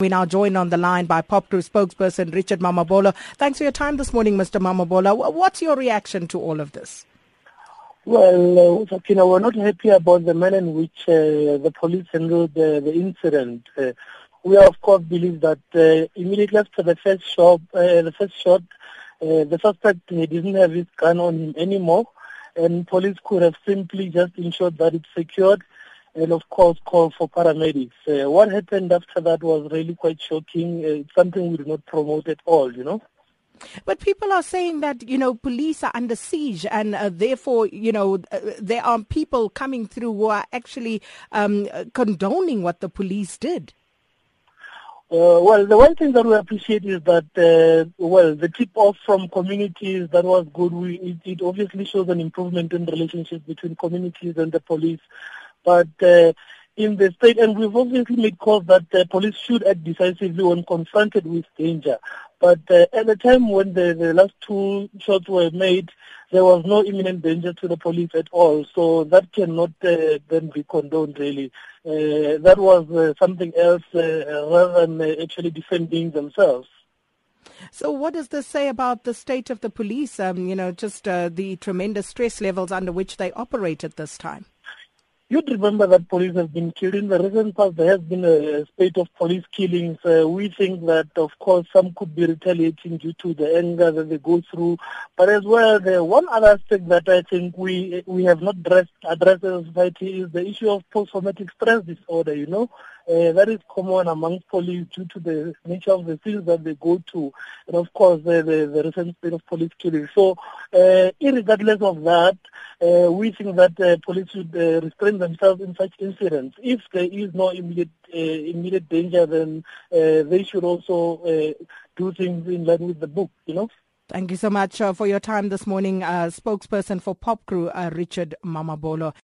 We now joined on the line by POPCRU spokesperson Richard Mamabolo. Thanks for your time this morning, Mr. Mamabolo. What's your reaction to all of this? Well, uh, Sakina, we're not happy about the manner in which uh, the police handled the, the incident. Uh, we, of course, believe that uh, immediately after the first shot, uh, the first shot, uh, the suspect didn't have his gun on him anymore, and police could have simply just ensured that it's secured and of course call for paramedics. Uh, what happened after that was really quite shocking. Uh, it's something we do not promote at all, you know. But people are saying that, you know, police are under siege and uh, therefore, you know, uh, there are people coming through who are actually um, condoning what the police did. Uh, well, the one thing that we appreciate is that, uh, well, the tip-off from communities, that was good. We, it, it, obviously shows an improvement in relationships between communities and the police. But uh, in the state, and we've obviously made calls that the police should act decisively when confronted with danger. But uh, at the time when the, the last two shots were made, there was no imminent danger to the police at all. So that cannot uh, then be condoned, really. Uh, that was uh, something else uh, rather than actually defending themselves. So, what does this say about the state of the police? Um, you know, just the tremendous stress levels under which they operate at this time. You'd remember that police have been killed. In the recent past, there has been a spate of police killings. Uh, we think that, of course, some could be retaliating due to the anger that they go through. But as well, the one other aspect that I think we we have not addressed, addressed as a society is the issue of post-traumatic stress disorder, you know. Uh, that is common amongst police due to the nature of the things that they go to, and of course the, the, the recent spate of police killings. So, uh, regardless of that, uh, we think that uh, police should uh, themselves in such incidents. If there is no immediate uh, immediate danger, then uh, they should also uh, do things in line with the book. You know. Thank you so much uh, for your time this morning, uh, spokesperson for POPCRU, uh, Richard Mamabolo.